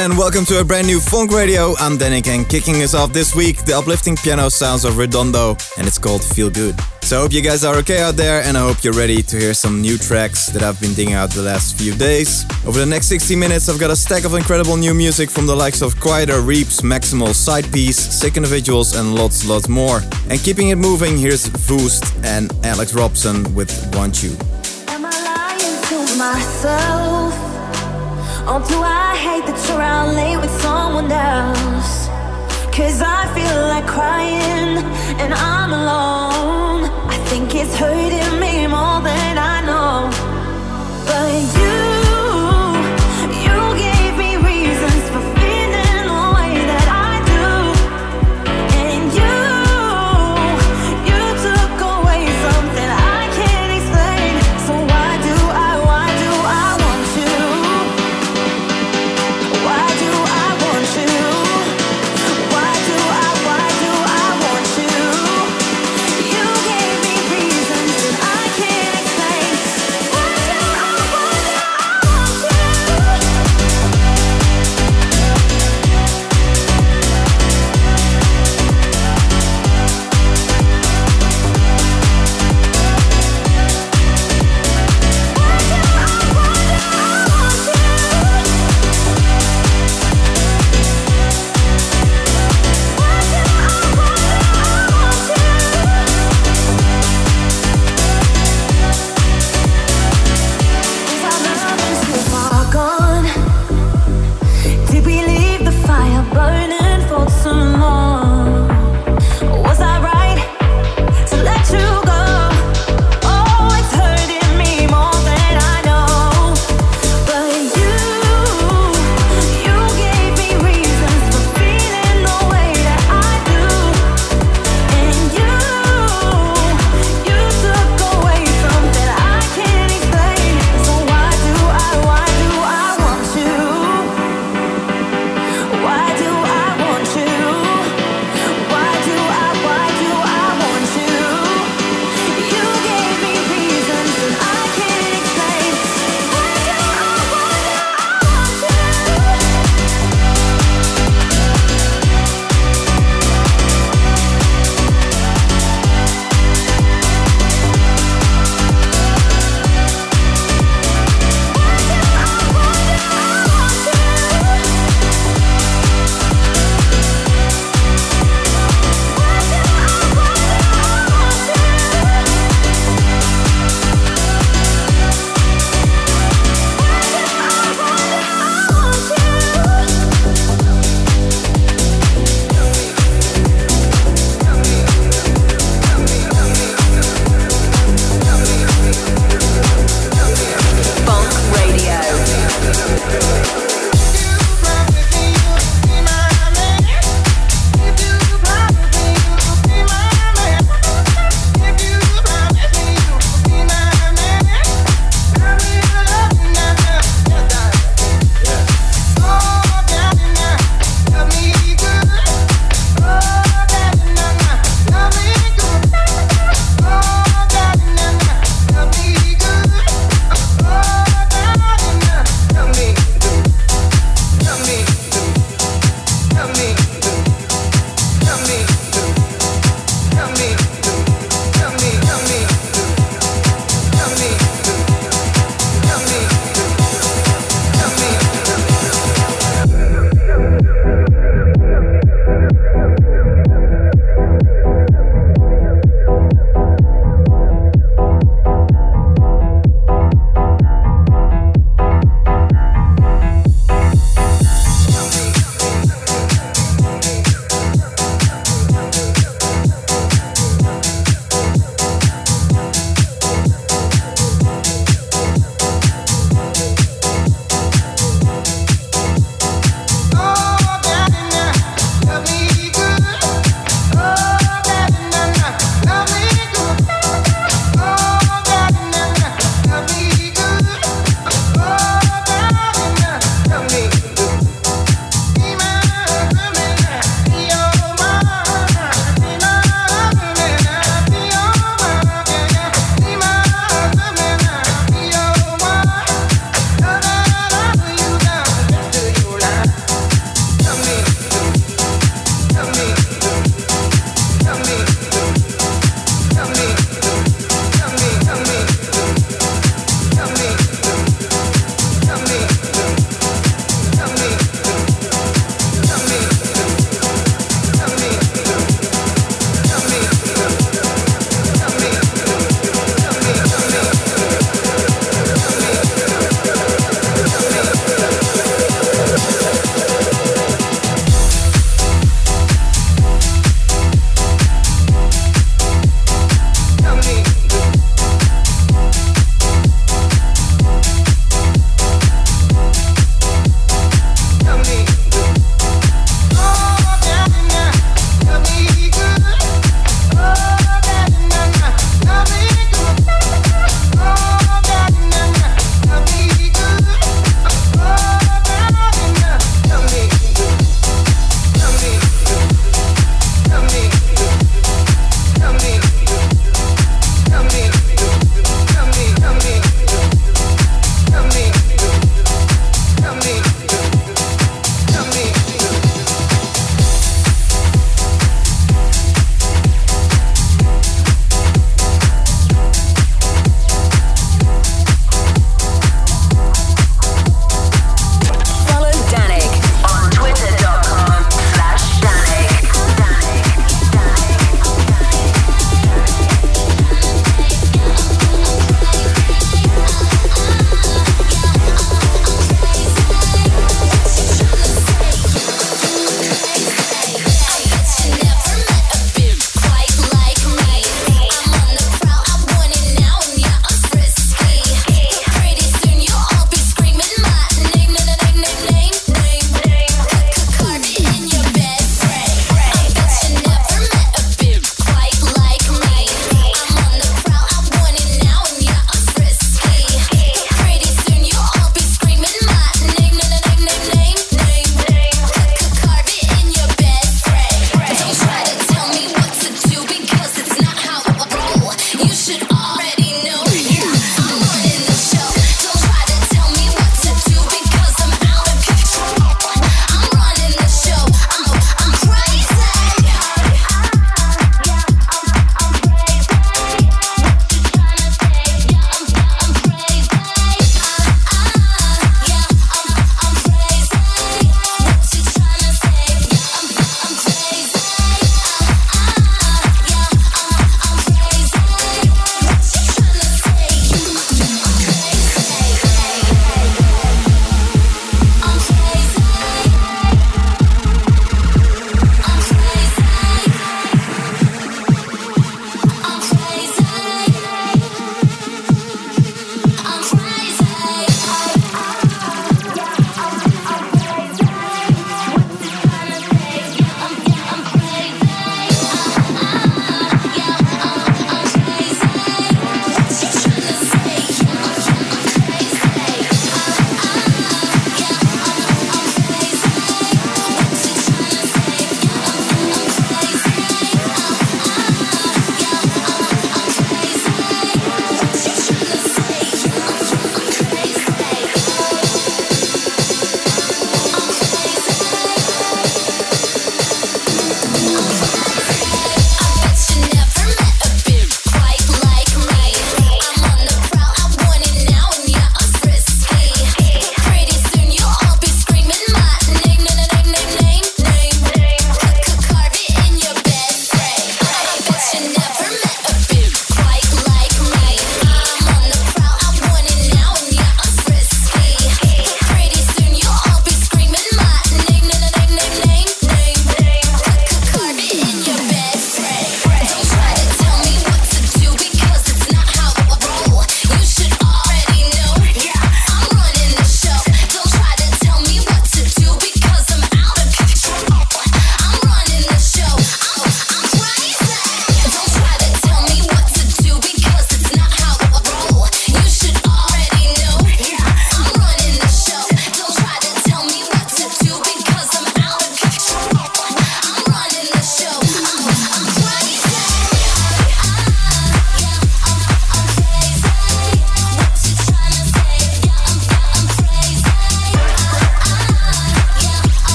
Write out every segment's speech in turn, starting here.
Then, welcome to a brand new Funk Radio. I'm Danik and kicking us off this week, the uplifting piano sounds of Redondo, and it's called Feel Good. So I hope you guys are okay out there, and I hope you're ready to hear some new tracks that I've been digging out the last few days. Over the next 60 minutes, I've got a stack of incredible new music from the likes of Quieter, Reaps, Maximal, Side Piece, Sick Individuals, and lots, lots more. And keeping it moving, here's Voost and Alex Robson with Want You. Am I lying to myself? Or do I hate that you're out late with someone else? Cause I feel like crying and I'm alone. I think it's hurting me more than I know. But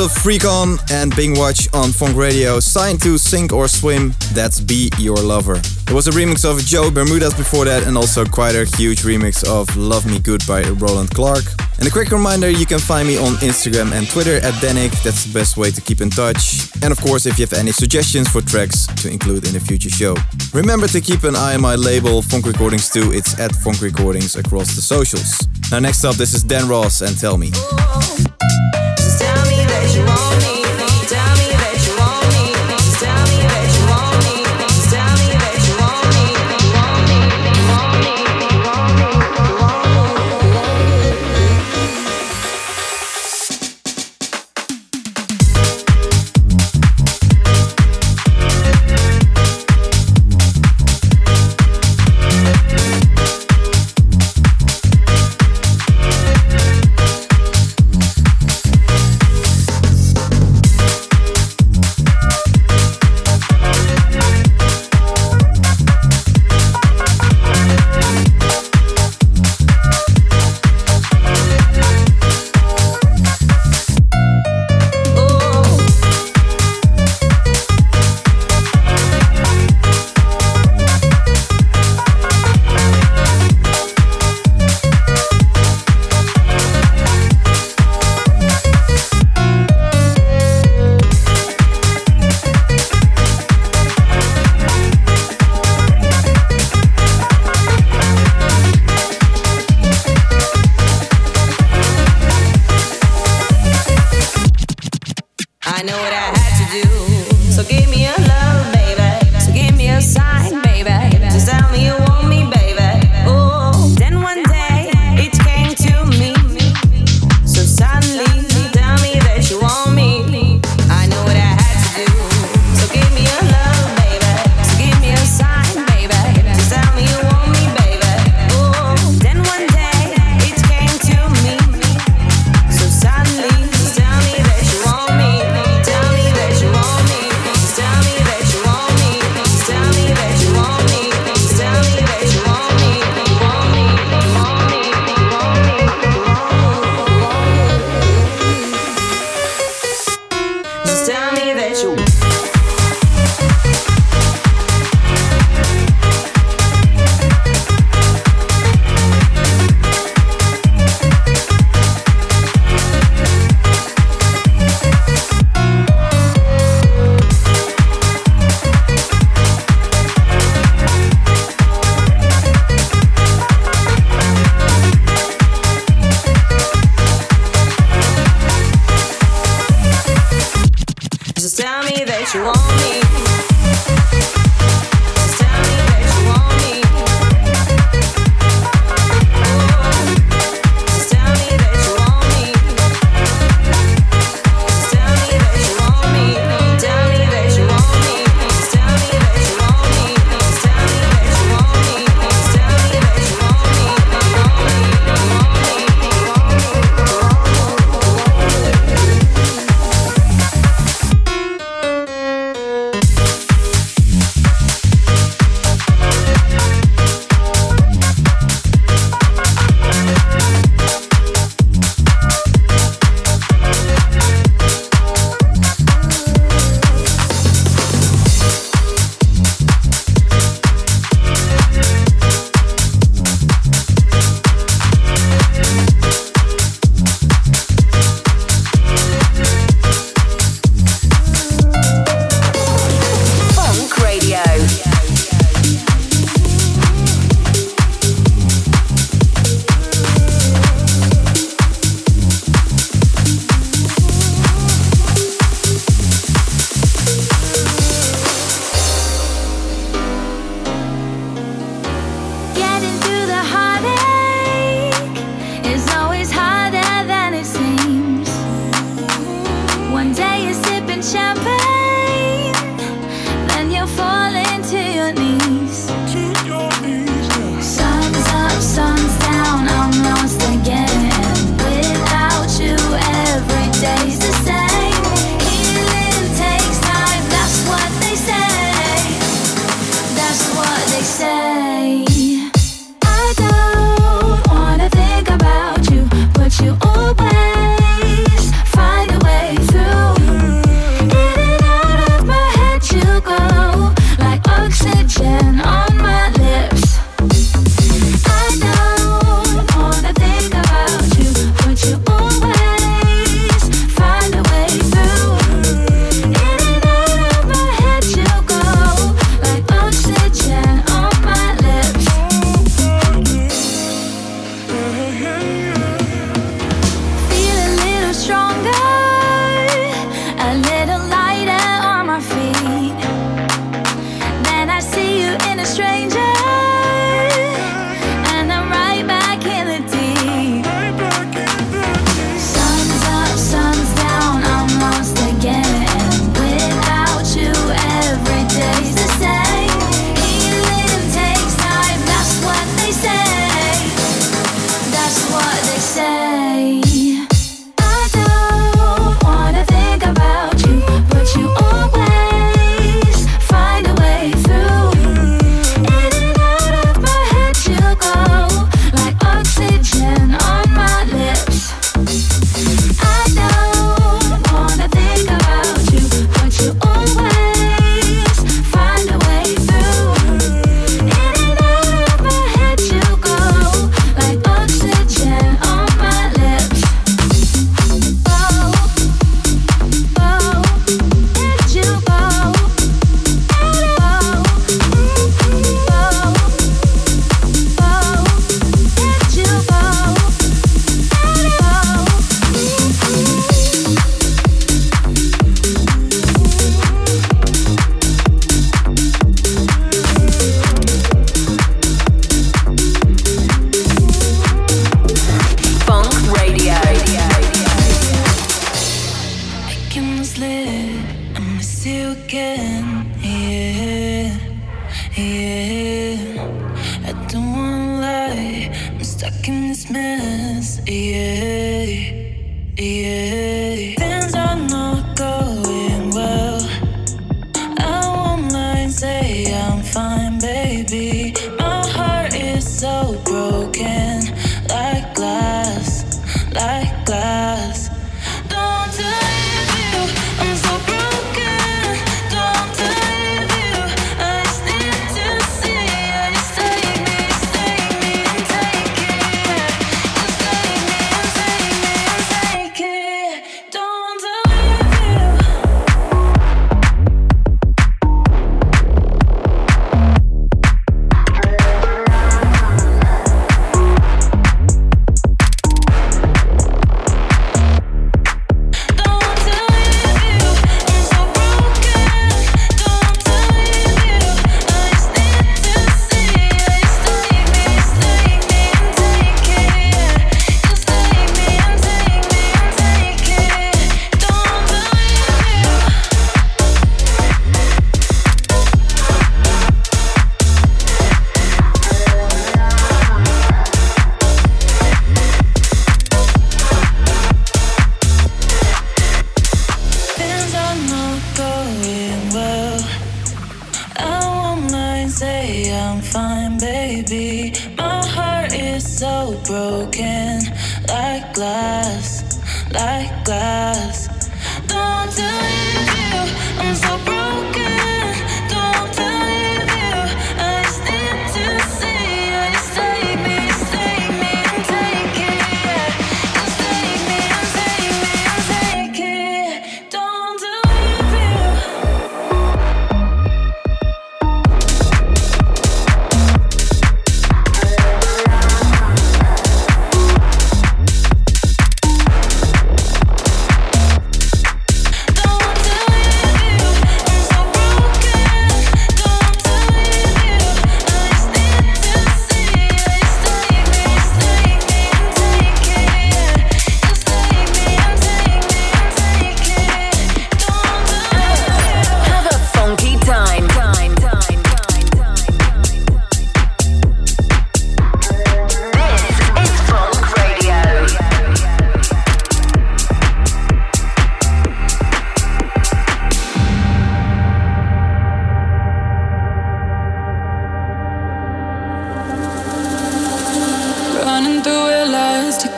sound of Freak On and Bing Watch on Funk Radio, signed to Sink or Swim, that's Be Your Lover. There was a remix of Joe Bermudez before that, and also quite a huge remix of Love Me Good by Roland Clark. And a quick reminder you can find me on Instagram and Twitter at Danik, that's the best way to keep in touch. And of course, if you have any suggestions for tracks to include in a future show. Remember to keep an eye on my label, Funk Recordings too, it's at Funk Recordings across the socials. Now, next up, this is Dan Ross and Tell Me. Oh. Let's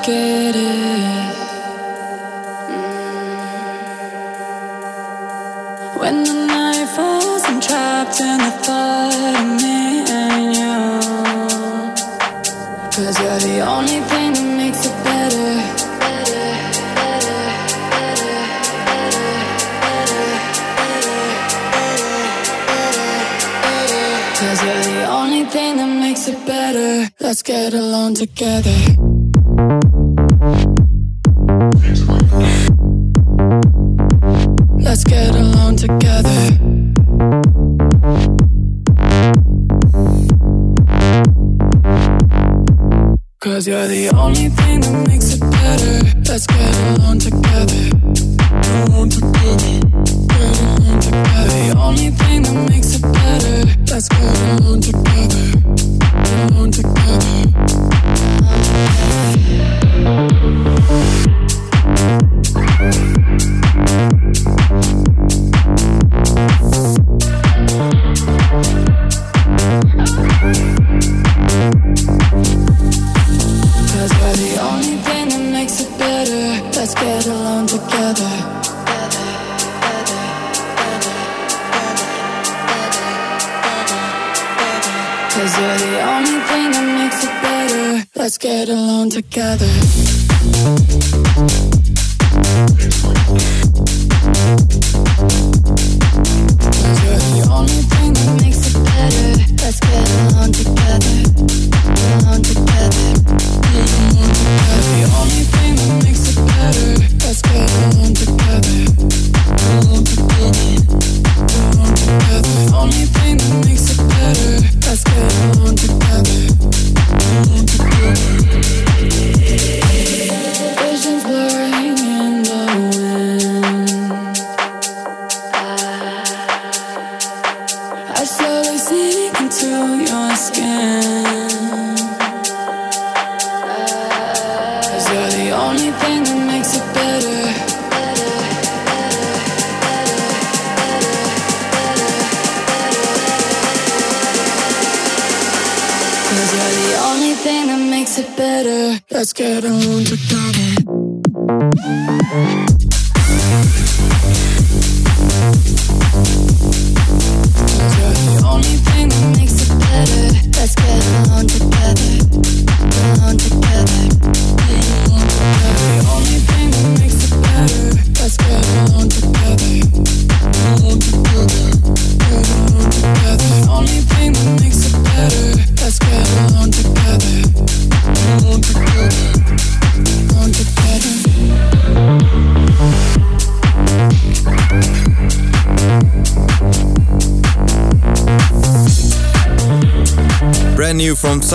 get it. Mm. When the night falls, I'm trapped in the thought of me and you. Cause you're the only thing that makes it better. Cause you're the only thing that makes it better. Let's get alone together. only thing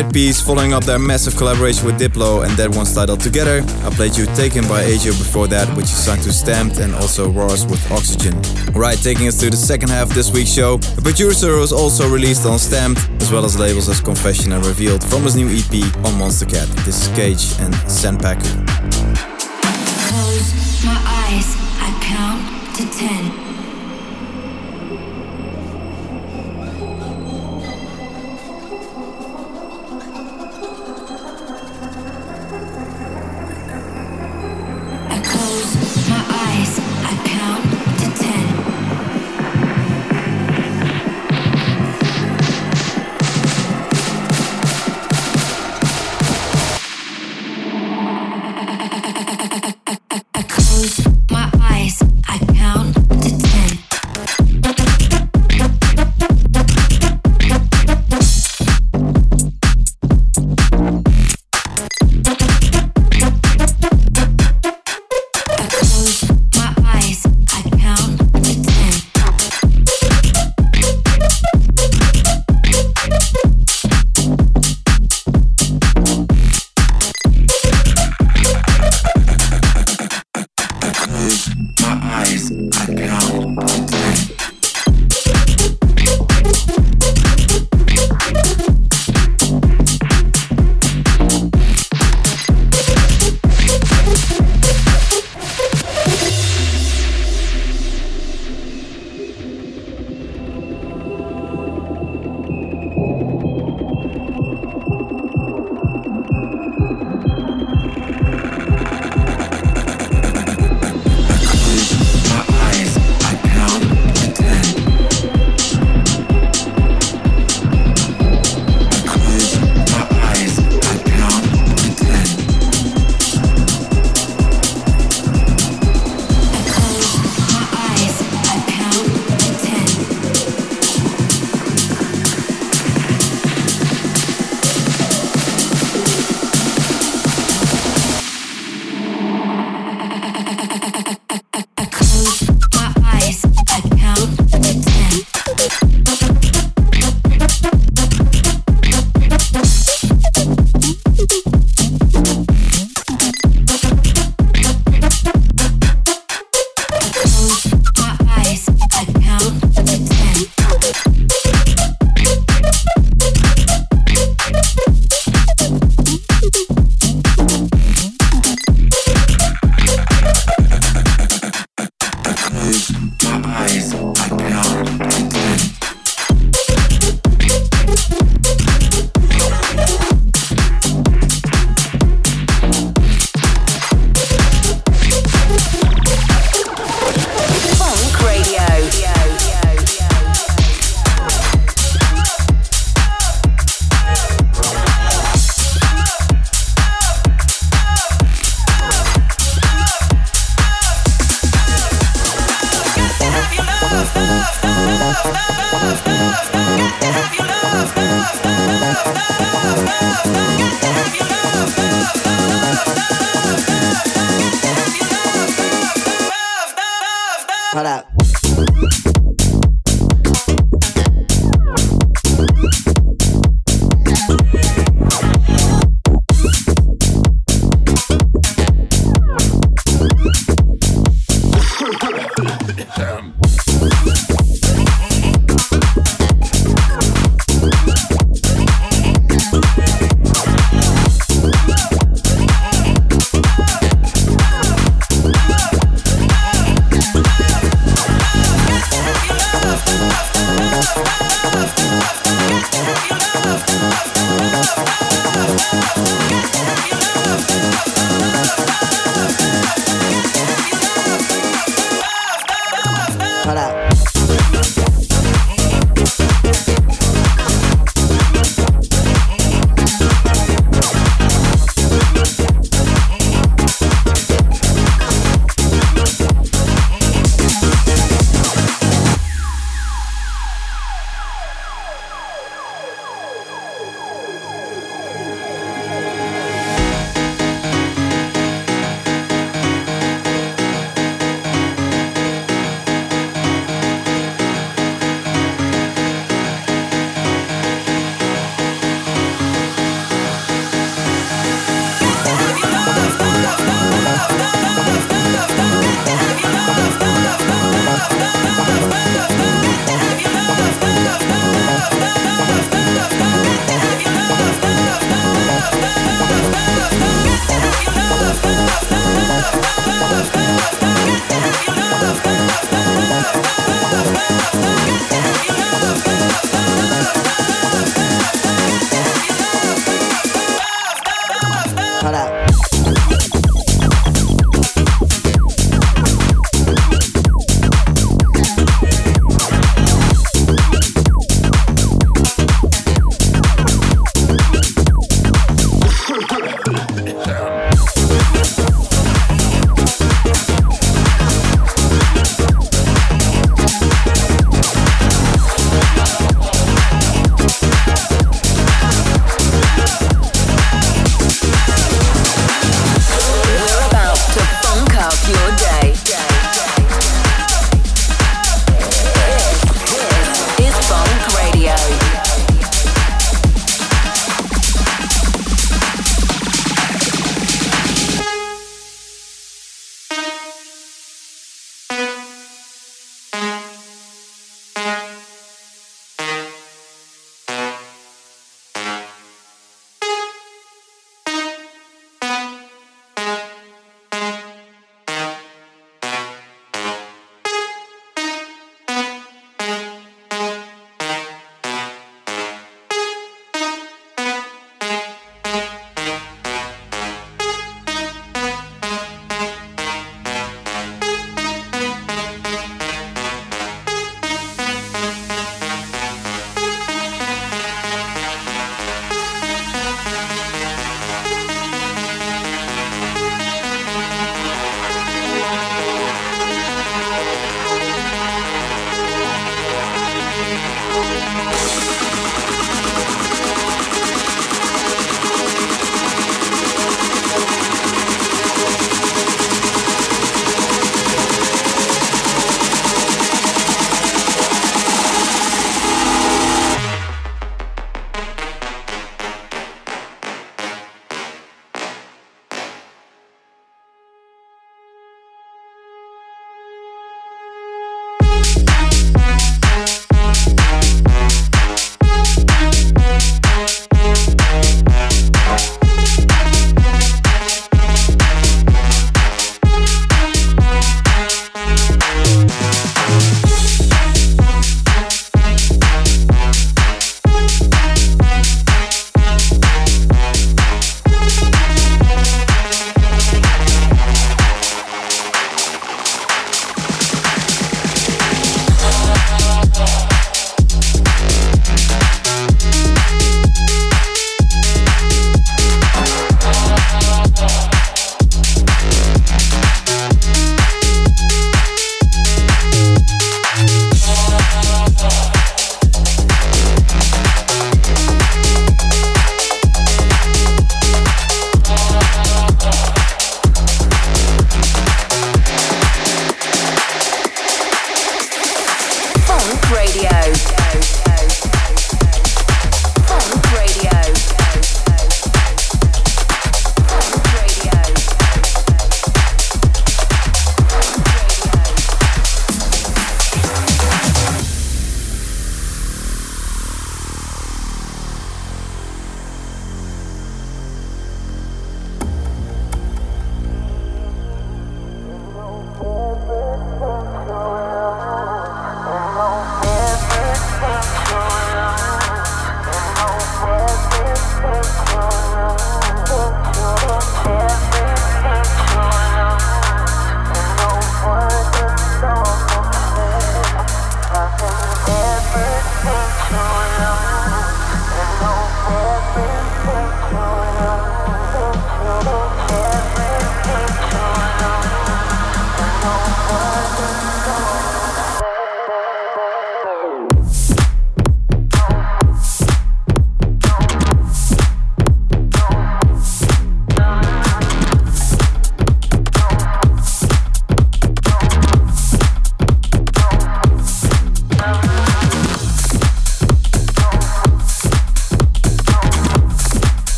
Side Piece, following up their massive collaboration with Diplo and that one's titled Together. I played you Taken by Asia before that, which is signed to Stamped, and also Roars with Oxygen. Right, taking us to the second half of this week's show. A producer was also released on Stamped, as well as labels as Confession and Revealed from his new EP on Monstercat. This is Cage and Senpaku.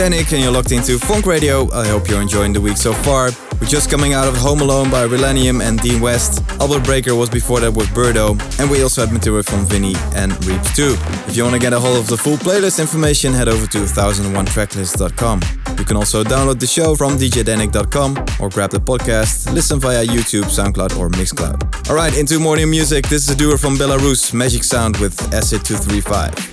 Dannic and you're locked into Fonk Radio. I hope you're enjoying the week so far. We're just coming out of Home Alone by Relenium and Dean West. Albert Breaker was before that with Birdo. And we also had material from Vinny and Reeps too. If you want to get a hold of the full playlist information, head over to 1001tracklist.com. You can also download the show from djdanik.com or grab the podcast, listen via YouTube, SoundCloud or Mixcloud. Alright, into new music. This is a duo from Belarus, Magic Sound with Acid 235.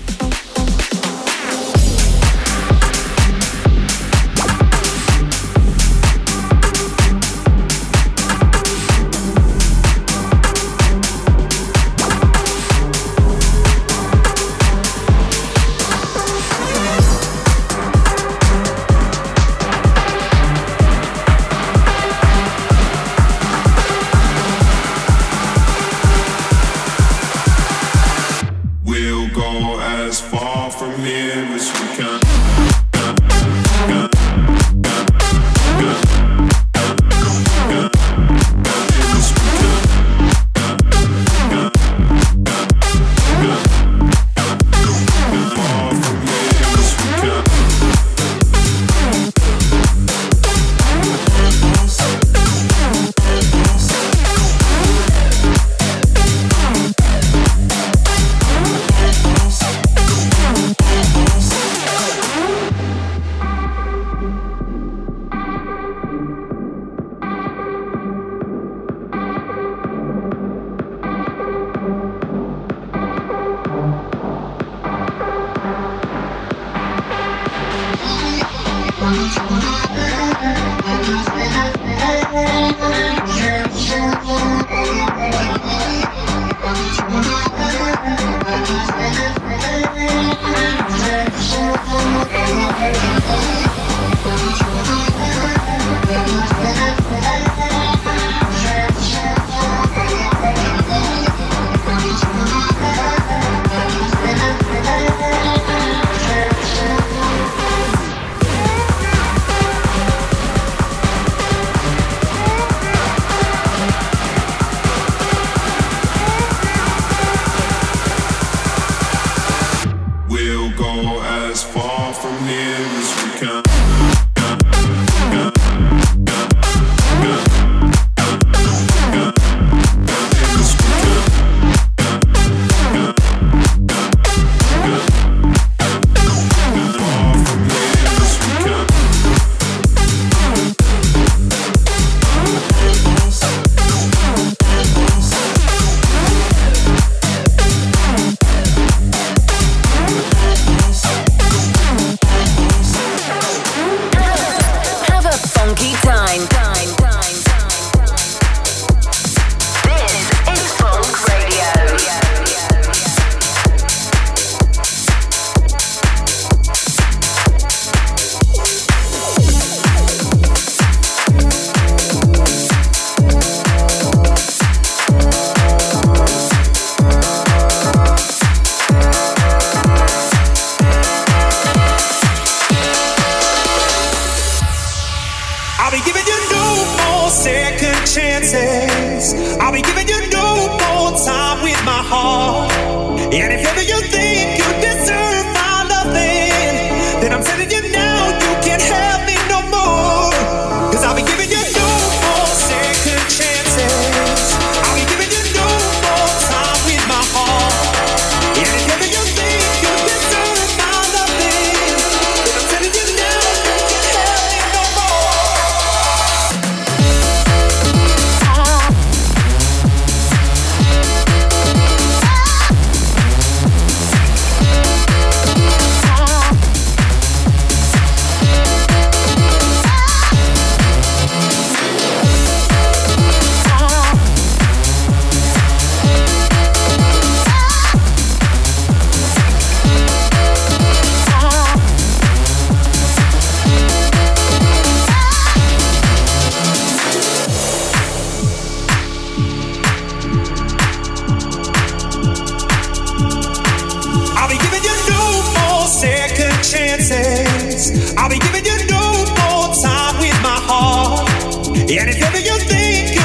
You think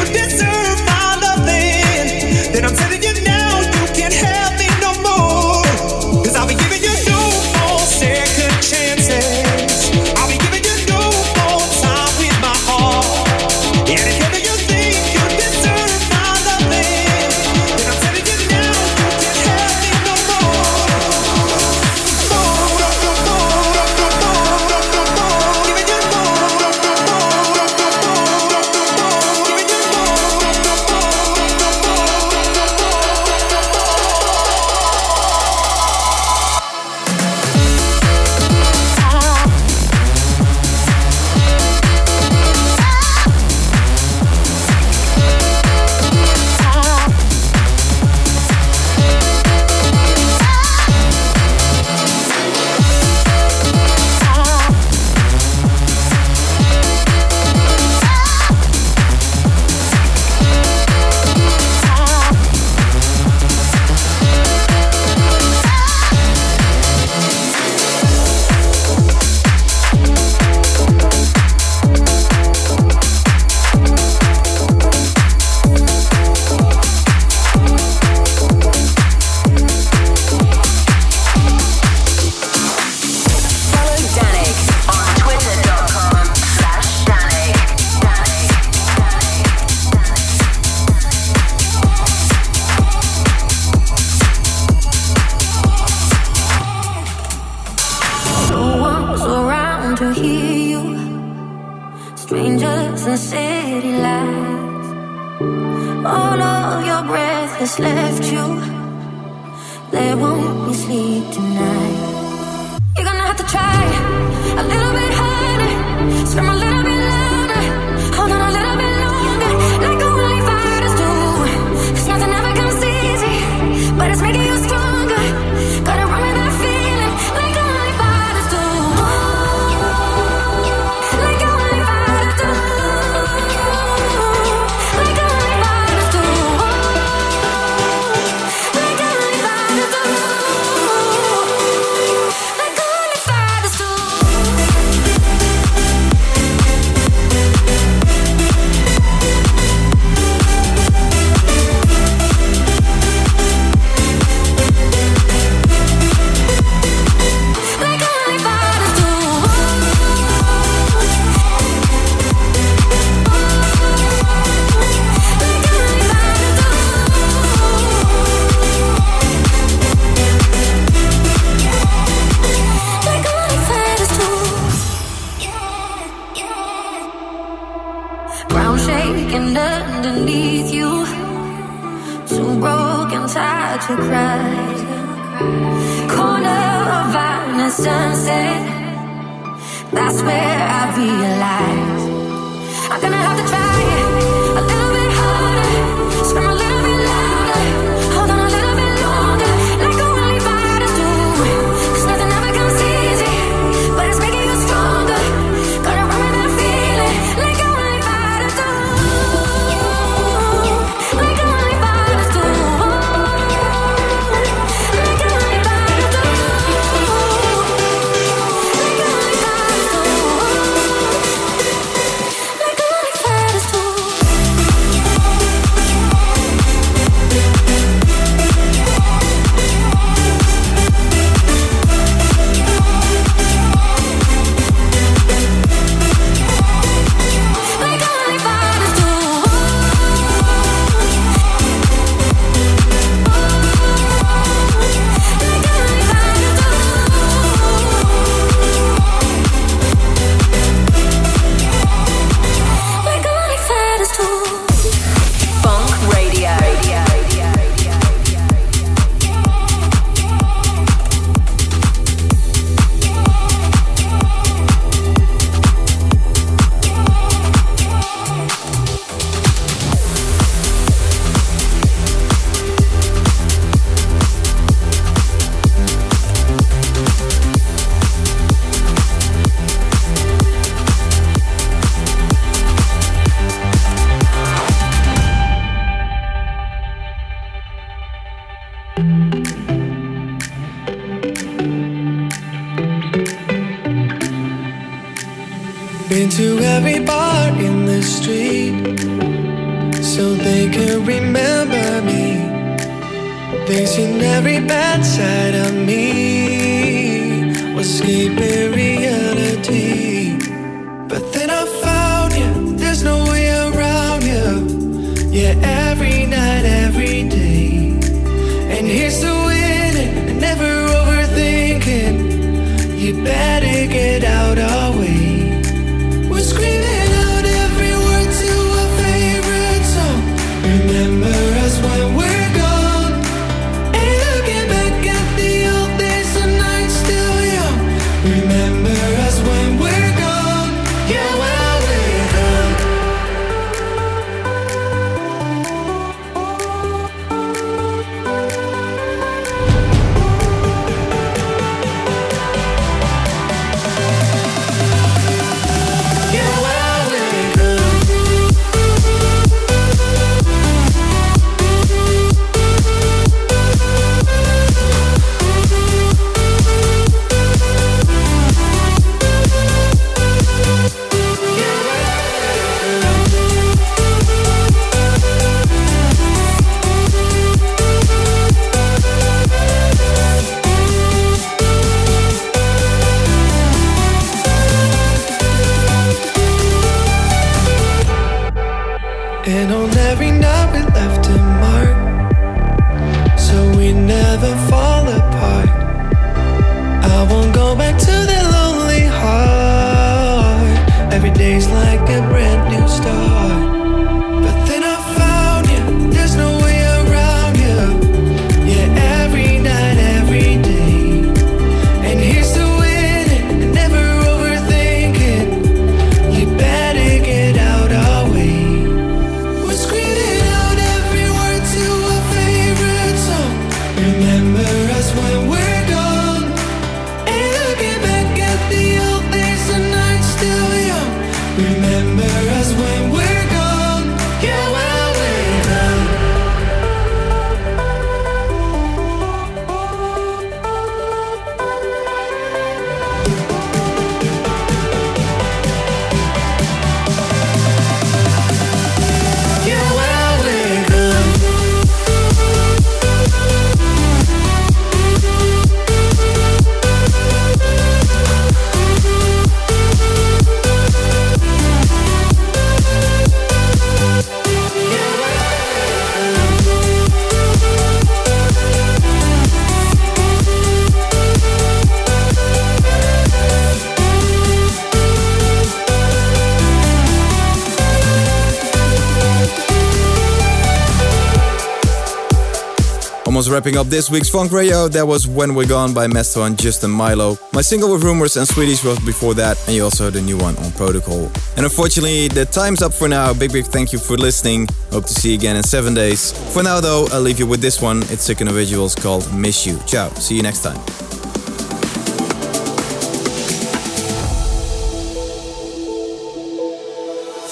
wrapping up this week's Fonk Radio. That was When We're Gone by Mesto and Justin Mylo. My single with Rumors and Swedish was before that, and you also heard a new one on Protocol. And unfortunately, the time's up for now. Big, big thank you for listening. Hope to see you again in seven days. For now, though, I'll leave you with this one. It's Sick Individuals called Miss You. Ciao. See you next time.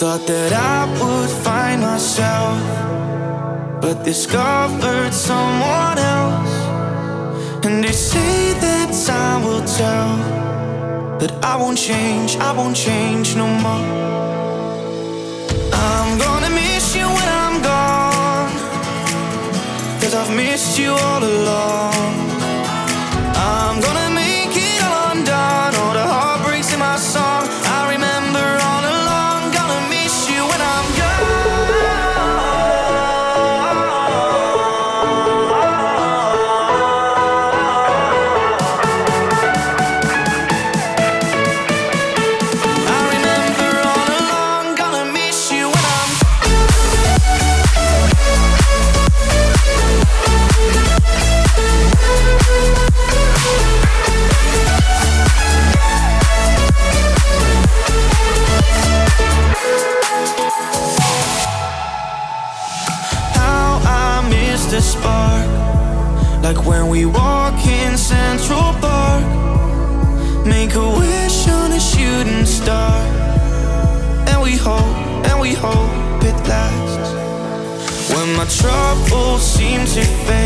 Thought that I would find myself but discovered someone else. And they say that time will tell, but I won't change, I won't change no more. I'm gonna miss you when I'm gone, cause I've missed you all along. you feel